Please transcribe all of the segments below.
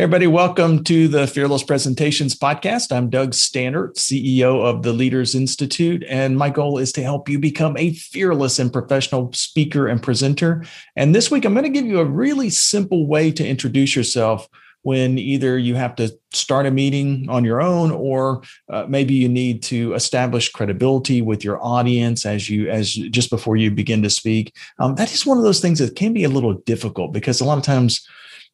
Everybody, welcome to the Fearless Presentations Podcast. I'm Doug Staneart, CEO of the Leaders Institute, and my goal is to help you become a fearless and professional speaker and presenter. And this week, I'm going to give you a really simple way to introduce yourself when either you have to start a meeting on your own or uh, maybe you need to establish credibility with your audience as you as just before you begin to speak um, that is one of those things that can be a little difficult because a lot of times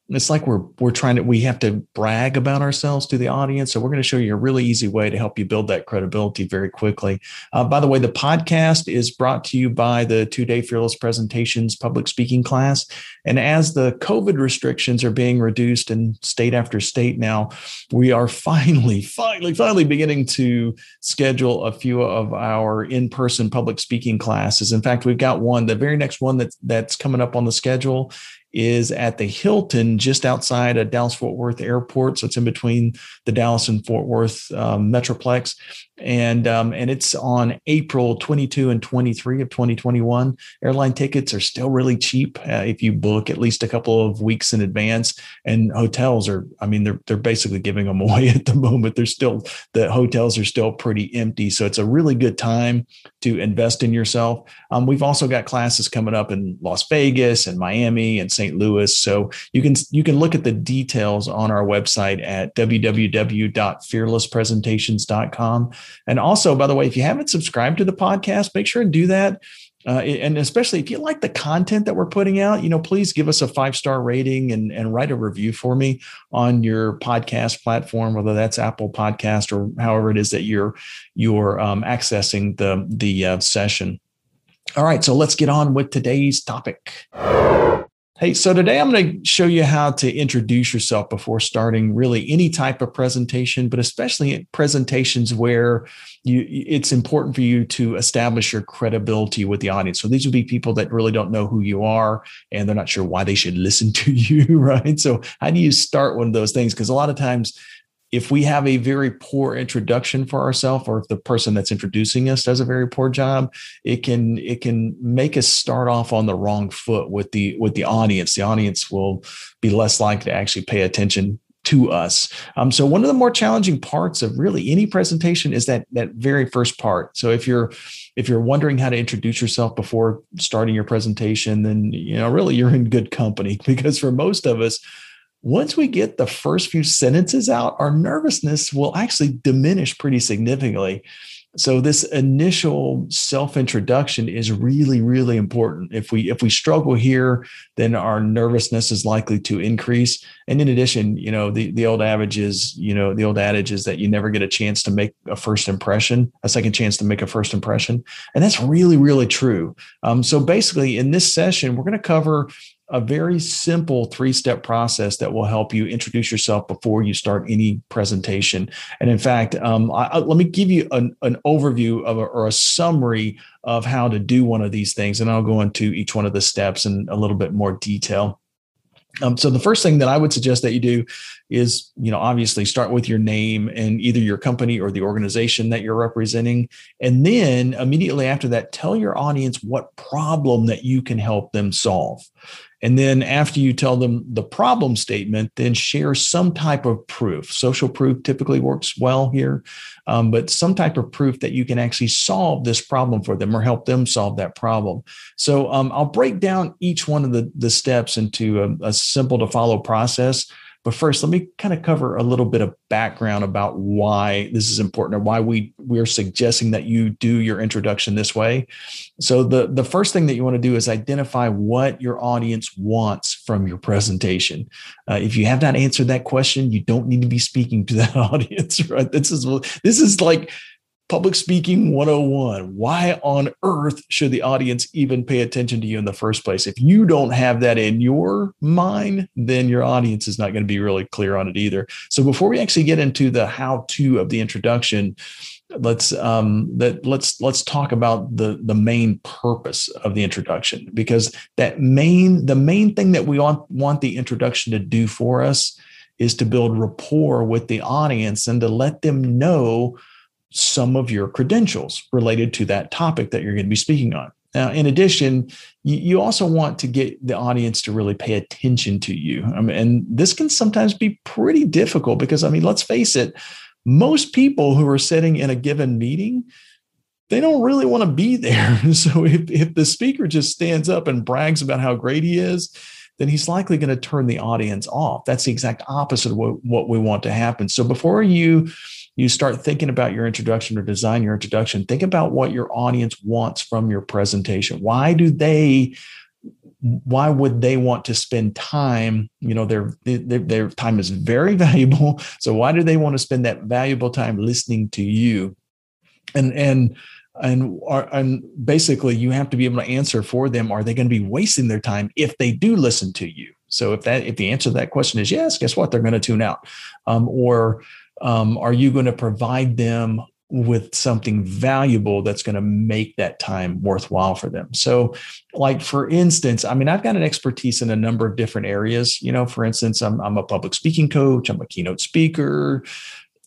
it's like we're we're trying to we have to brag about ourselves to the audience. So we're going to show you a really easy way to help you build that credibility very quickly. Uh, by the way the podcast is brought to you by the two-day fearless presentations public speaking class. And as the covid restrictions are being reduced in state after state now we are finally finally finally beginning to schedule a few of our in-person public speaking classes. In fact we've got one the very next one that's that's coming up on the schedule is at the Hilton just outside of Dallas Fort Worth Airport. So it's in between the Dallas and Fort Worth um, Metroplex and um, and it's on April 22 and 23 of 2021. Airline tickets are still really cheap uh, if you book at least a couple of weeks in advance. And hotels are, I mean, they're they're basically giving them away at the moment. They're still the hotels are still pretty empty, so it's a really good time to invest in yourself. Um, we've also got classes coming up in Las Vegas and Miami and St. Louis, so you can you can look at the details on our website at www.fearlesspresentations.com. And also, by the way, if you haven't subscribed to the podcast, make sure and do that. Uh, and especially if you like the content that we're putting out, you know, please give us a five star rating and, and write a review for me on your podcast platform, whether that's Apple Podcast or however it is that you're you're um, accessing the the uh, session. All right, so let's get on with today's topic. Hey, so today I'm going to show you how to introduce yourself before starting really any type of presentation, but especially presentations where you it's important for you to establish your credibility with the audience. So these would be people that really don't know who you are and they're not sure why they should listen to you, right? So how do you start one of those things? Because a lot of times if we have a very poor introduction for ourselves or if the person that's introducing us does a very poor job it can it can make us start off on the wrong foot with the with the audience the audience will be less likely to actually pay attention to us. Um, so one of the more challenging parts of really any presentation is that that very first part. So if you're if you're wondering how to introduce yourself before starting your presentation, then you know really you're in good company because for most of us, once we get the first few sentences out, our nervousness will actually diminish pretty significantly. So this initial self-introduction is really, really important. If we if we struggle here, then our nervousness is likely to increase. And in addition, you know, the, the old adage is, you know, the old adage is that you never get a chance to make a first impression, a second chance to make a first impression. And that's really, really true. Um, so basically in this session, we're going to cover a very simple three step process that will help you introduce yourself before you start any presentation. And in fact, um, I, I, let me give you an, an overview of a, or a summary of how to do one of these things. And I'll go into each one of the steps in a little bit more detail. Um, so the first thing that I would suggest that you do is, you know, obviously start with your name and either your company or the organization that you're representing. And then immediately after that, tell your audience what problem that you can help them solve. And then after you tell them the problem statement, then share some type of proof. Social proof typically works well here, um, but some type of proof that you can actually solve this problem for them or help them solve that problem. So um, I'll break down each one of the, the steps into a, a simple to follow process. But first, let me kind of cover a little bit of background about why this is important or why we we're suggesting that you do your introduction this way. So the the first thing that you want to do is identify what your audience wants from your presentation. Uh, if you have not answered that question, you don't need to be speaking to that audience. Right? This is this is like Public speaking 101. Why on earth should the audience even pay attention to you in the first place? If you don't have that in your mind, then your audience is not going to be really clear on it either. So before we actually get into the how to of the introduction, let's um that let's let's talk about the the main purpose of the introduction because that main the main thing that we want want the introduction to do for us is to build rapport with the audience and to let them know some of your credentials related to that topic that you're going to be speaking on. Now, in addition, you, also want to get the audience to really pay attention to you. I mean, and this can sometimes be pretty difficult because, I mean, let's face it, most people who are sitting in a given meeting, they don't really want to be there. So if, if the speaker just stands up and brags about how great he is, then he's likely going to turn the audience off. That's the exact opposite of what, what we want to happen. So before you you start thinking about your introduction or design your introduction, think about what your audience wants from your presentation. Why do they why would they want to spend time you know their, their, their time is very valuable. So why do they want to spend that valuable time listening to you? And and and are, and basically you have to be able to answer for them. Are they going to be wasting their time if they do listen to you? So if that if the answer to that question is yes guess what? They're going to tune out. Um, or um, are you going to provide them with something valuable that's going to make that time worthwhile for them. So, like for instance, I mean, I've got an expertise in a number of different areas. You know, for instance, I'm, I'm a public speaking coach, I'm a keynote speaker,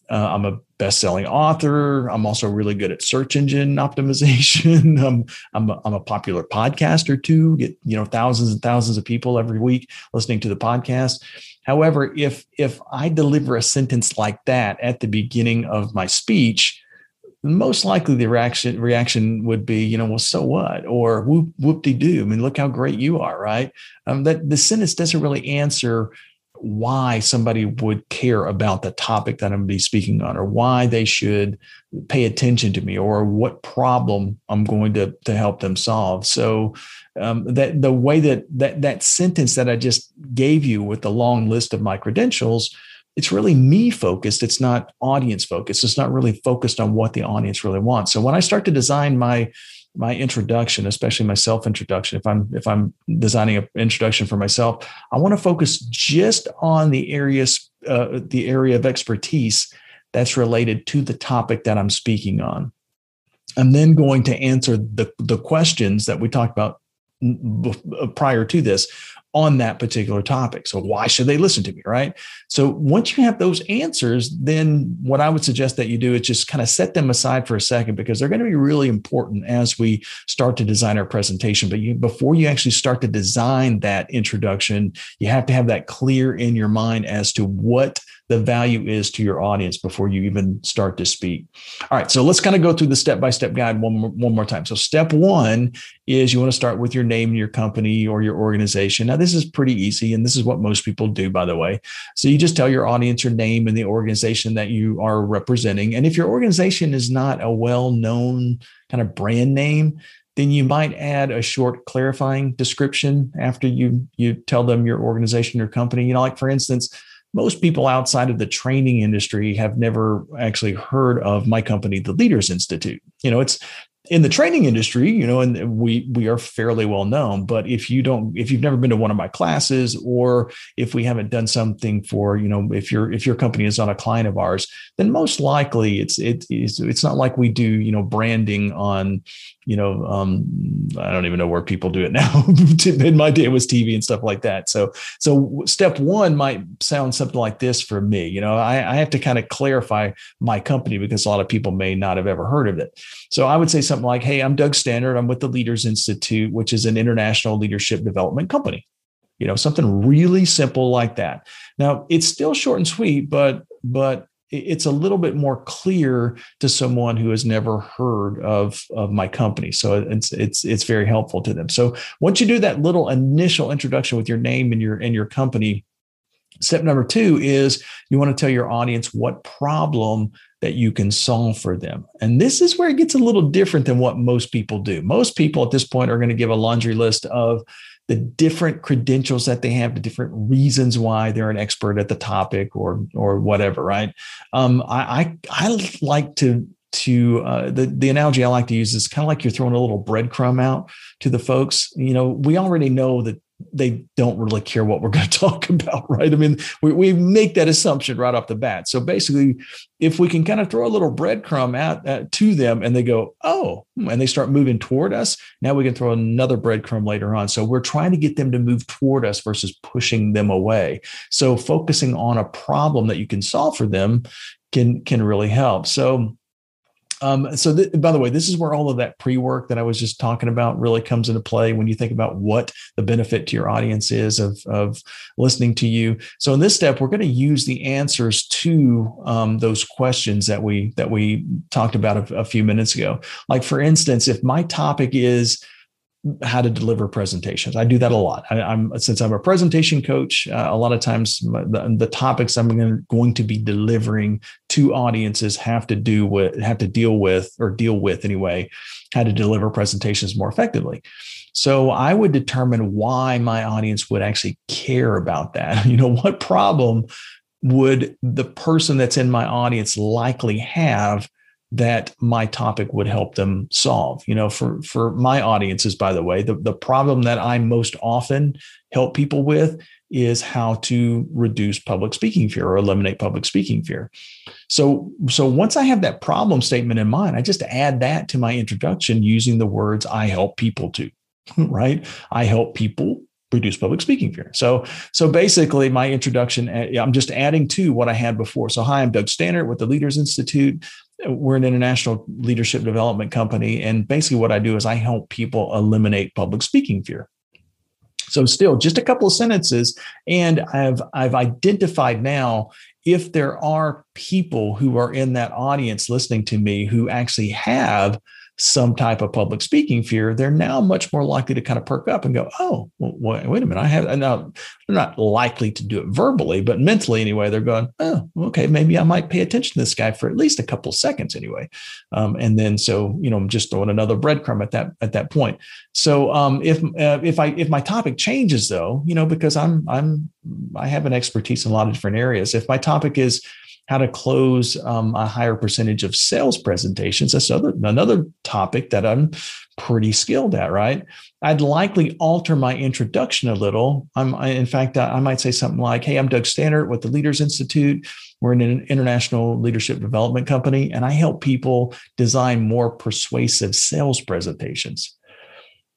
uh, I'm a best-selling author. I'm also really good at search engine optimization. I'm I'm a, I'm a popular podcaster too. Get you know thousands and thousands of people every week listening to the podcast. However, if if I deliver a sentence like that at the beginning of my speech, most likely the reaction reaction would be, you know, well, so what? Or whoop whoop de doo. I mean, look how great you are, right? Um, that the sentence doesn't really answer why somebody would care about the topic that I'm going to be speaking on, or why they should pay attention to me, or what problem I'm going to to help them solve. So um, that the way that that that sentence that I just gave you with the long list of my credentials it's really me focused. It's not audience focused. It's not really focused on what the audience really wants. So when I start to design my my introduction, especially my self introduction, if I'm if I'm designing an introduction for myself, I want to focus just on the areas uh, the area of expertise that's related to the topic that I'm speaking on. I'm then going to answer the the questions that we talked about prior to this on that particular topic. So why should they listen to me, right? So once you have those answers, then what I would suggest that you do is just kind of set them aside for a second because they're going to be really important as we start to design our presentation. But you, before you actually start to design that introduction, you have to have that clear in your mind as to what the value is to your audience before you even start to speak. All right, so let's kind of go through the step by step guide one more, one more time. So, step one is you want to start with your name, your company, or your organization. Now, this is pretty easy, and this is what most people do, by the way. So, you just tell your audience your name and the organization that you are representing. And if your organization is not a well known kind of brand name, then you might add a short clarifying description after you you tell them your organization, your company. You know, like for instance, most people outside of the training industry have never actually heard of my company, the Leaders Institute. You know, it's in the training industry, you know, and we we are fairly well known. But if you don't, if you've never been to one of my classes, or if we haven't done something for, you know, if your if your company is on a client of ours, then most likely it's it is it's not like we do, you know, branding on, you know, um, I don't even know where people do it now. in my day, it was TV and stuff like that. So so step one might sound something like this for me. You know, I, I have to kind of clarify my company because a lot of people may not have ever heard of it. So I would say something like, Hey, I'm Doug Staneart. I'm with the Leaders Institute, which is an international leadership development company. You know, something really simple like that. Now it's still short and sweet, but but it's a little bit more clear to someone who has never heard of, of my company. So it's it's it's very helpful to them. So once you do that little initial introduction with your name and your and your company, step number two is you want to tell your audience what problem that you can solve for them. And this is where it gets a little different than what most people do. Most people at this point are going to give a laundry list of the different credentials that they have, the different reasons why they're an expert at the topic or or whatever, right? Um, I, I I like to to uh, the the analogy I like to use is kind of like you're throwing a little breadcrumb out to the folks. You know, we already know that they don't really care what we're going to talk about, right? I mean, we, we make that assumption right off the bat. So basically, if we can kind of throw a little breadcrumb out to them and they go, oh, and they start moving toward us, now we can throw another breadcrumb later on. So we're trying to get them to move toward us versus pushing them away. So focusing on a problem that you can solve for them can can really help. So um, so, th- by the way, this is where all of that pre work that I was just talking about really comes into play when you think about what the benefit to your audience is of, of listening to you. So, in this step, we're going to use the answers to um, those questions that we that we talked about a, a few minutes ago. Like, for instance, if my topic is how to deliver presentations. I do that a lot. I, am since I'm a presentation coach. Uh, a lot of times, the, the topics I'm going, going to be delivering to audiences have to do with have to deal with or deal with anyway how to deliver presentations more effectively. So I would determine why my audience would actually care about that. You know, what problem would the person that's in my audience likely have that my topic would help them solve. You know, for for my audiences, by the way, the, the problem that I most often help people with is how to reduce public speaking fear or eliminate public speaking fear. So, so once I have that problem statement in mind, I just add that to my introduction using the words I help people to, right? I help people reduce public speaking fear. So, so basically, my introduction, eh, I'm just adding to what I had before. So, hi, I'm Doug Staneart with the Leaders Institute we're an international leadership development company. And basically, what I do is I help people eliminate public speaking fear. So, still just a couple of sentences. And I've, I've identified now if there are people who are in that audience listening to me who actually have some type of public speaking fear, they're now much more likely to kind of perk up and go, "Oh, well, wait, a minute, I have." Now they're not likely to do it verbally, but mentally anyway, they're going, "Oh, okay, maybe I might pay attention to this guy for at least a couple seconds anyway." Um, and then so you know, I'm just throwing another breadcrumb at that at that point. So um, if uh, if I if my topic changes though, you know, because I'm I'm I have an expertise in a lot of different areas. If my topic is how to close um, a higher percentage of sales presentations. That's another, another topic that I'm pretty skilled at, right? I'd likely alter my introduction a little. I'm, I, in fact, I, I might say something like, Hey, I'm Doug Staneart with the Leaders Institute. We're an international leadership development company, and I help people design more persuasive sales presentations.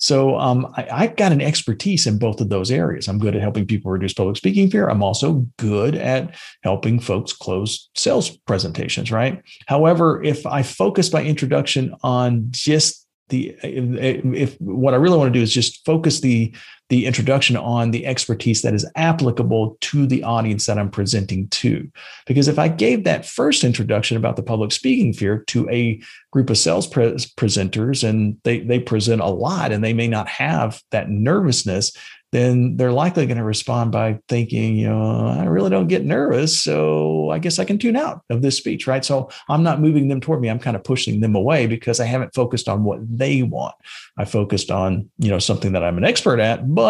So um, I, have got an expertise in both of those areas. I'm good at helping people reduce public speaking fear. I'm also good at helping folks close sales presentations, right? However, if I focus my introduction on just the if, if, what I really want to do is just focus the the introduction on the expertise that is applicable to the audience that I'm presenting to. Because if I gave that first introduction about the public speaking fear to a group of sales pre- presenters and they they present a lot and they may not have that nervousness, then they're likely going to respond by thinking, you know, I really don't get nervous. So I guess I can tune out of this speech, right? So I'm not moving them toward me. I'm kind of pushing them away because I haven't focused on what they want. I focused on, you know, something that I'm an expert at, but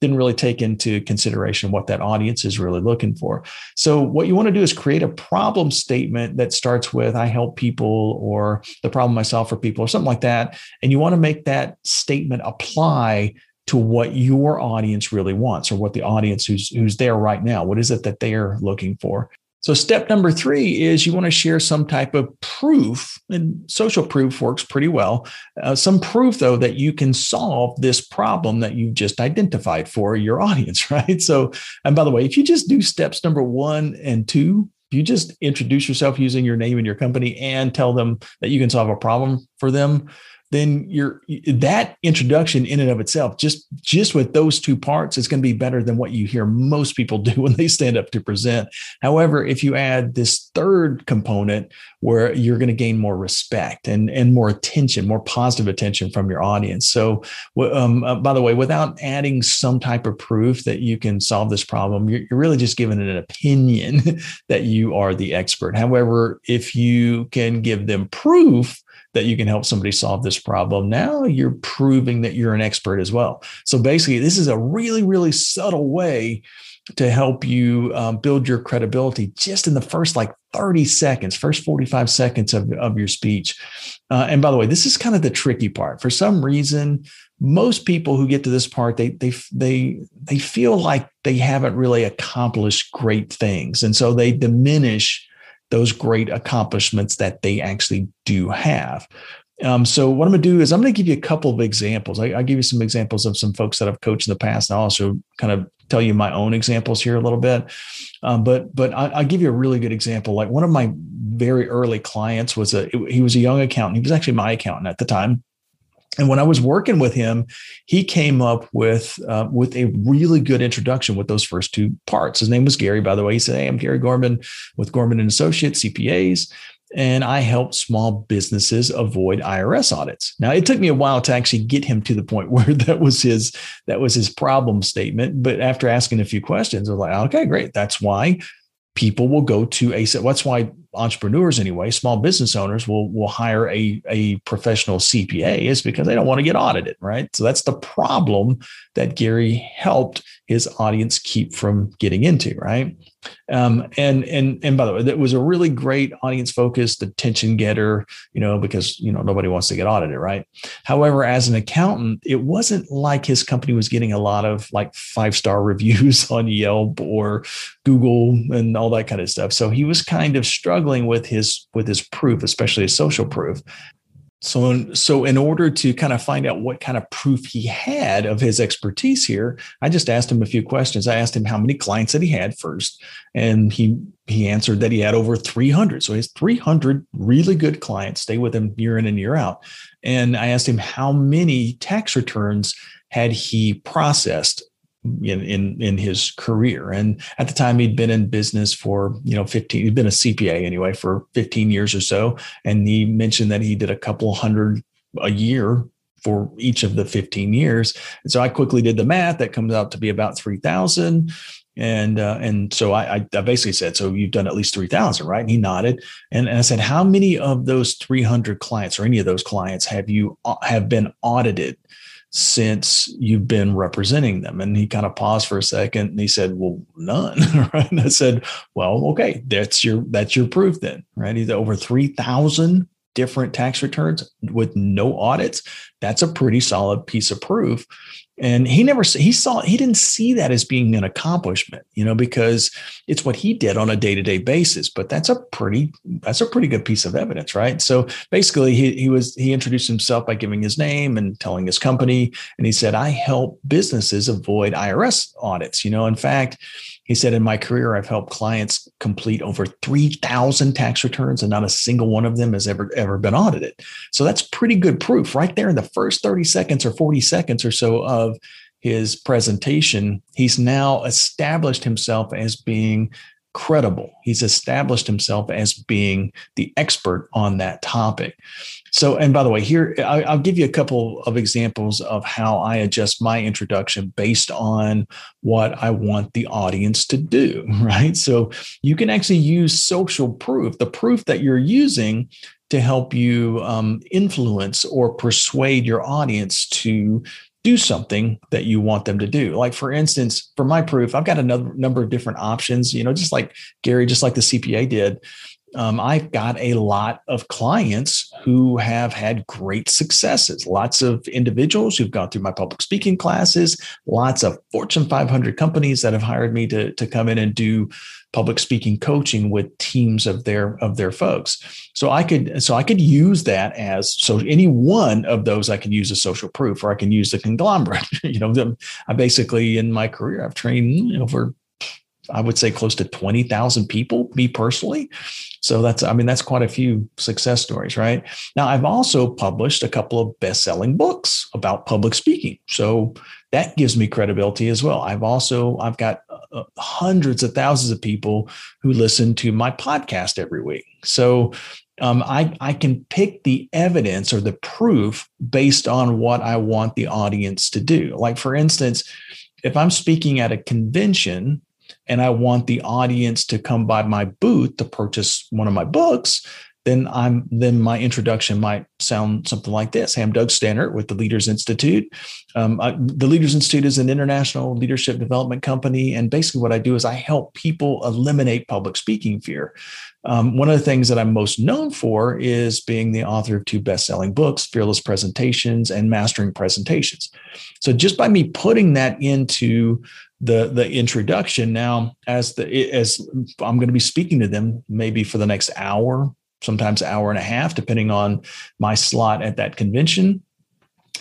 didn't really take into consideration what that audience is really looking for. So, what you want to do is create a problem statement that starts with, I help people, or the problem I solve for people, or something like that. And you want to make that statement apply to what your audience really wants or what the audience who's who's there right now what is it that they're looking for so step number three is you want to share some type of proof and social proof works pretty well. Uh, some proof though that you can solve this problem that you've just identified for your audience right? So and by the way if you just do steps number one and two you just introduce yourself using your name and your company and tell them that you can solve a problem for them then you're that introduction in and of itself just just with those two parts is going to be better than what you hear most people do when they stand up to present. However if you add this third component where you're going to gain more respect and and more attention more positive attention from your audience. So um, uh, by the way without adding some type of proof that you can solve this problem you're, you're really just giving an opinion that you are the expert. However if you can give them proof that you can help somebody solve this problem. Now you're proving that you're an expert as well. So basically, this is a really, really subtle way to help you um, build your credibility just in the first like 30 seconds, first 45 seconds of, of your speech. Uh, and by the way, this is kind of the tricky part. For some reason, most people who get to this part, they they they they feel like they haven't really accomplished great things, and so they diminish those great accomplishments that they actually do have. Um, so what I'm going to do is I'm going to give you a couple of examples. I, will give you some examples of some folks that I've coached in the past, and I'll also kind of tell you my own examples here a little bit. Um, but but I, will give you a really good example. Like one of my very early clients was a he was a young accountant. He was actually my accountant at the time. And when I was working with him, he came up with uh, with a really good introduction with those first two parts. His name was Gary, by the way. He said, "Hey, I'm Gary Gorman with Gorman and Associates CPAs." and I help small businesses avoid IRS audits. Now it took me a while to actually get him to the point where that was his that was his problem statement. But after asking a few questions, I was like, okay, great. That's why people will go to a that's why entrepreneurs anyway small business owners will will hire a, a professional cpa is because they don't want to get audited right? So that's the problem that gary helped his audience keep from getting into right um, and and and by the way, that was a really great audience focused attention getter, you know, because you know nobody wants to get audited, right? However, as an accountant, it wasn't like his company was getting a lot of like five star reviews on Yelp or Google and all that kind of stuff. So he was kind of struggling with his with his proof, especially his social proof. So, in, so in order to kind of find out what kind of proof he had of his expertise here, I just asked him a few questions. I asked him how many clients that he had first, and he he answered that he had over 300. So he has 300 really good clients, stay with him year in and year out. And I asked him how many tax returns had he processed in, in in his career. And at the time, he'd been in business for you know 15. He'd been a CPA anyway for 15 years or so. And he mentioned that he did a couple hundred a year for each of the 15 years. And so I quickly did the math. That comes out to be about 3,000. And uh, and so I, I basically said, so you've done at least three thousand, right? And he nodded, and, and I said, how many of those three hundred clients or any of those clients have you uh, have been audited since you've been representing them? And he kind of paused for a second and he said, Well, none. right. And I said, Well, okay, that's your that's your proof then, right? He's over 3,000 different tax returns with no audits. That's a pretty solid piece of proof and he never he saw he didn't see that as being an accomplishment you know because it's what he did on a day-to-day basis but that's a pretty that's a pretty good piece of evidence right so basically he, he was he introduced himself by giving his name and telling his company and he said i help businesses avoid irs audits you know in fact he said, In my career, I've helped clients complete over 3,000 tax returns, and not a single one of them has ever, ever been audited. So that's pretty good proof right there in the first 30 seconds or 40 seconds or so of his presentation. He's now established himself as being credible. He's established himself as being the expert on that topic. So, and by the way, here I'll give you a couple of examples of how I adjust my introduction based on what I want the audience to do, right? So, you can actually use social proof, the proof that you're using to help you um, influence or persuade your audience to do something that you want them to do. Like for instance, for my proof, I've got a number of different options, you know, just like Gary, just like the CPA did um, I've got a lot of clients who have had great successes. Lots of individuals who've gone through my public speaking classes, lots of Fortune 500 companies that have hired me to, to come in and do public speaking coaching with teams of their of their folks. So I could so I could use that as so any one of those I can use as social proof, or I can use the conglomerate. you know, I basically in my career I've trained over I would say close to 20,000 people, me personally. So that's, I mean, that's quite a few success stories, right? Now, I've also published a couple of best selling books about public speaking. So that gives me credibility as well. I've also, I've got uh, hundreds of thousands of people who listen to my podcast every week. So um, I, I can pick the evidence or the proof based on what I want the audience to do. Like, for instance, if I'm speaking at a convention and I want the audience to come by my booth to purchase one of my books, then I'm then my introduction might sound something like this. Hey, I'm Doug Staneart with the Leaders Institute. Um, I, the Leaders Institute is an international leadership development company, and basically what I do is I help people eliminate public speaking fear. Um, one of the things that I'm most known for is being the author of two best-selling books, Fearless Presentations and Mastering Presentations. So just by me putting that into the the introduction. Now as the as i'm going to be speaking to them maybe for the next hour sometimes hour and a half depending on my slot at that convention.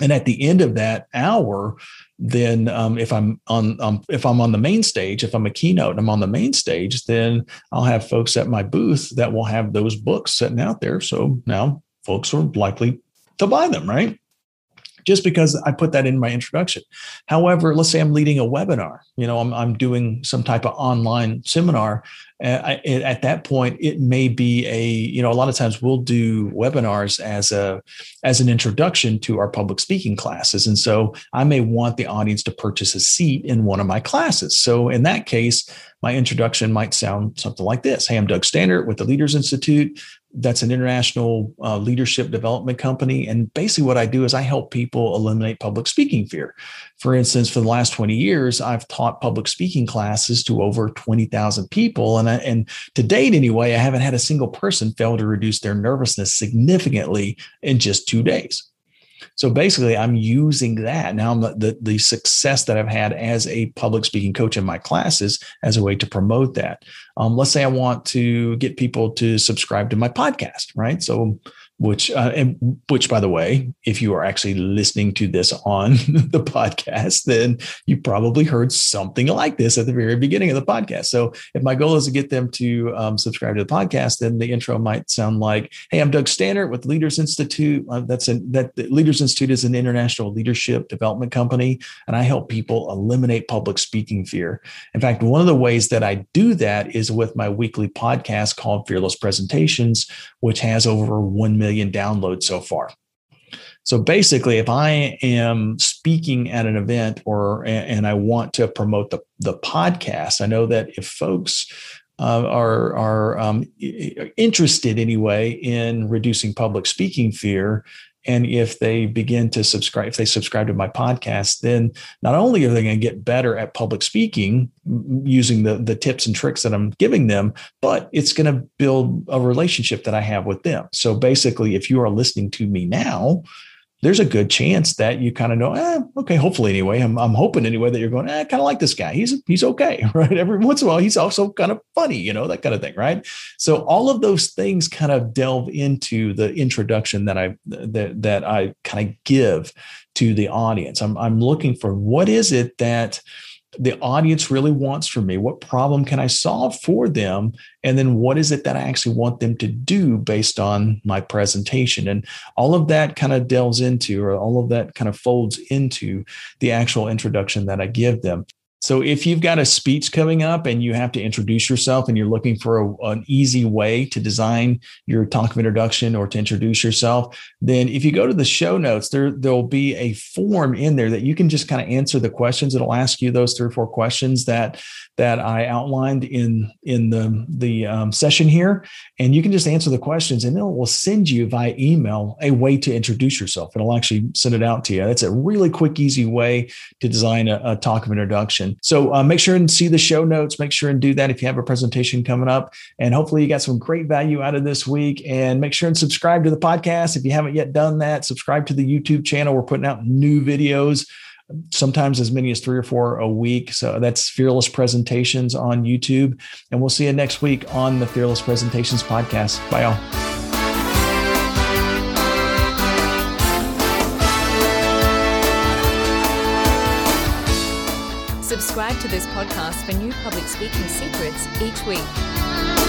And at the end of that hour then um, if i'm on um, if i'm on the main stage if i'm a keynote and i'm on the main stage then i'll have folks at my booth that will have those books sitting out there. So now folks are likely to buy them right just because I put that in my introduction. However, let's say I'm leading a webinar, you know, I'm, I'm doing some type of online seminar. Uh, I, at that point, it may be a, you know, a lot of times we'll do webinars as a, as an introduction to our public speaking classes. And so I may want the audience to purchase a seat in one of my classes. So in that case, my introduction might sound something like this Hey, I'm Doug Staneart with the Leaders Institute that's an international uh, leadership development company. And basically, what I do is I help people eliminate public speaking fear. For instance, for the last 20 years, I've taught public speaking classes to over 20,000 people. And, I, and to date, anyway, I haven't had a single person fail to reduce their nervousness significantly in just two days. So basically, I'm using that now. the the success that I've had as a public speaking coach in my classes as a way to promote that. Um, let's say I want to get people to subscribe to my podcast, right? So which uh, and which by the way if you are actually listening to this on the podcast then you probably heard something like this at the very beginning of the podcast. So if my goal is to get them to um, subscribe to the podcast then the intro might sound like hey i'm doug staneart with leaders institute. Uh, that's an that leaders institute is an international leadership development company and i help people eliminate public speaking fear. In fact one of the ways that i do that is with my weekly podcast called fearless presentations which has over 1 million million downloads so far. So basically, if I am speaking at an event or and I want to promote the the podcast, I know that if folks uh, are are um, interested anyway in reducing public speaking fear, and if they begin to subscribe, if they subscribe to my podcast, then not only are they going to get better at public speaking using the, the tips and tricks that I'm giving them, but it's going to build a relationship that I have with them. So basically, if you are listening to me now, there's a good chance that you kind of know, eh, okay, hopefully anyway. I'm, I'm hoping anyway that you're going, eh, I kind of like this guy. He's he's okay, right? Every once in a while, he's also kind of funny, you know, that kind of thing, right? So all of those things kind of delve into the introduction that I that that I kind of give to the audience. I'm I'm looking for what is it that the audience really wants from me? What problem can I solve for them? And then what is it that I actually want them to do based on my presentation? And all of that kind of delves into, or all of that kind of folds into the actual introduction that I give them. So if you've got a speech coming up and you have to introduce yourself and you're looking for a, an easy way to design your talk of introduction or to introduce yourself, then if you go to the show notes, there there'll be a form in there that you can just kind of answer the questions. It'll ask you those three or four questions that that I outlined in in the the um, session here, and you can just answer the questions, and it will send you via email a way to introduce yourself. It'll actually send it out to you. That's a really quick, easy way to design a, a talk of introduction. So uh, make sure and see the show notes. Make sure and do that if you have a presentation coming up, and hopefully you got some great value out of this week. And make sure and subscribe to the podcast if you haven't yet done that. Subscribe to the YouTube channel. We're putting out new videos sometimes as many as three or four a week. So that's Fearless Presentations on YouTube. And we'll see you next week on the Fearless Presentations podcast. Bye, all. Subscribe to this podcast for new public speaking secrets each week.